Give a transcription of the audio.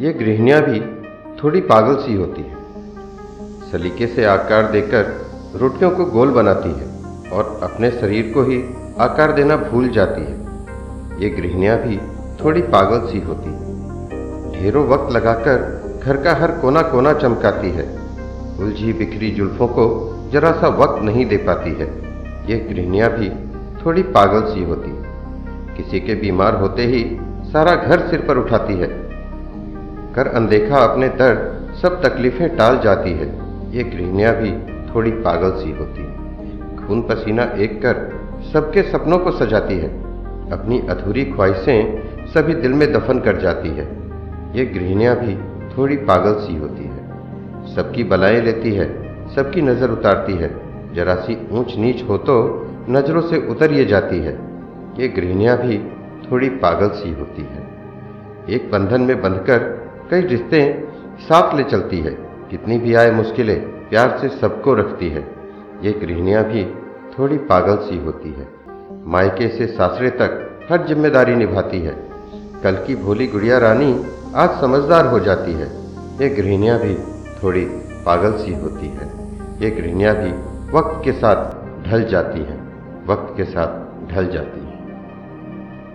ये गृहिणियाँ भी थोड़ी पागल सी होती हैं। सलीके से आकार देकर रोटियों को गोल बनाती है और अपने शरीर को ही आकार देना भूल जाती है। ये गृहिणियाँ भी थोड़ी पागल सी होती हैं। ढेरों वक्त लगाकर घर का हर कोना कोना चमकाती है। उलझी बिखरी जुल्फों को जरा सा वक्त नहीं दे पाती है। ये गृहिणियाँ भी थोड़ी पागल सी होती किसी के बीमार होते ही सारा घर सिर पर उठाती है। कर अनदेखा अपने दर्द सब तकलीफें टाल जाती है। ये गृहिणियाँ भी थोड़ी पागल सी होती है। खून पसीना एक कर सबके सपनों को सजाती है। अपनी अधूरी ख्वाहिशें सभी दिल में दफन कर जाती है। ये गृहिणियाँ भी थोड़ी पागल सी होती है। सबकी बलाएँ लेती है, सबकी नज़र उतारती है। जरा सी ऊंच नीच हो तो नज़रों से उतर ये जाती है। ये गृहिणियाँ भी थोड़ी पागल सी होती है। एक बंधन में बंधकर कई रिश्ते साथ ले चलती है। कितनी भी आए मुश्किलें प्यार से सबको रखती है। ये गृहिणियाँ भी थोड़ी पागल सी होती है। मायके से सासरे तक हर ज़िम्मेदारी निभाती है। कल की भोली गुड़िया रानी आज समझदार हो जाती है। ये गृहिणियाँ भी थोड़ी पागल सी होती है। ये गृहिणियाँ भी वक्त के साथ ढल जाती हैं। वक्त के साथ ढल जाती हैं।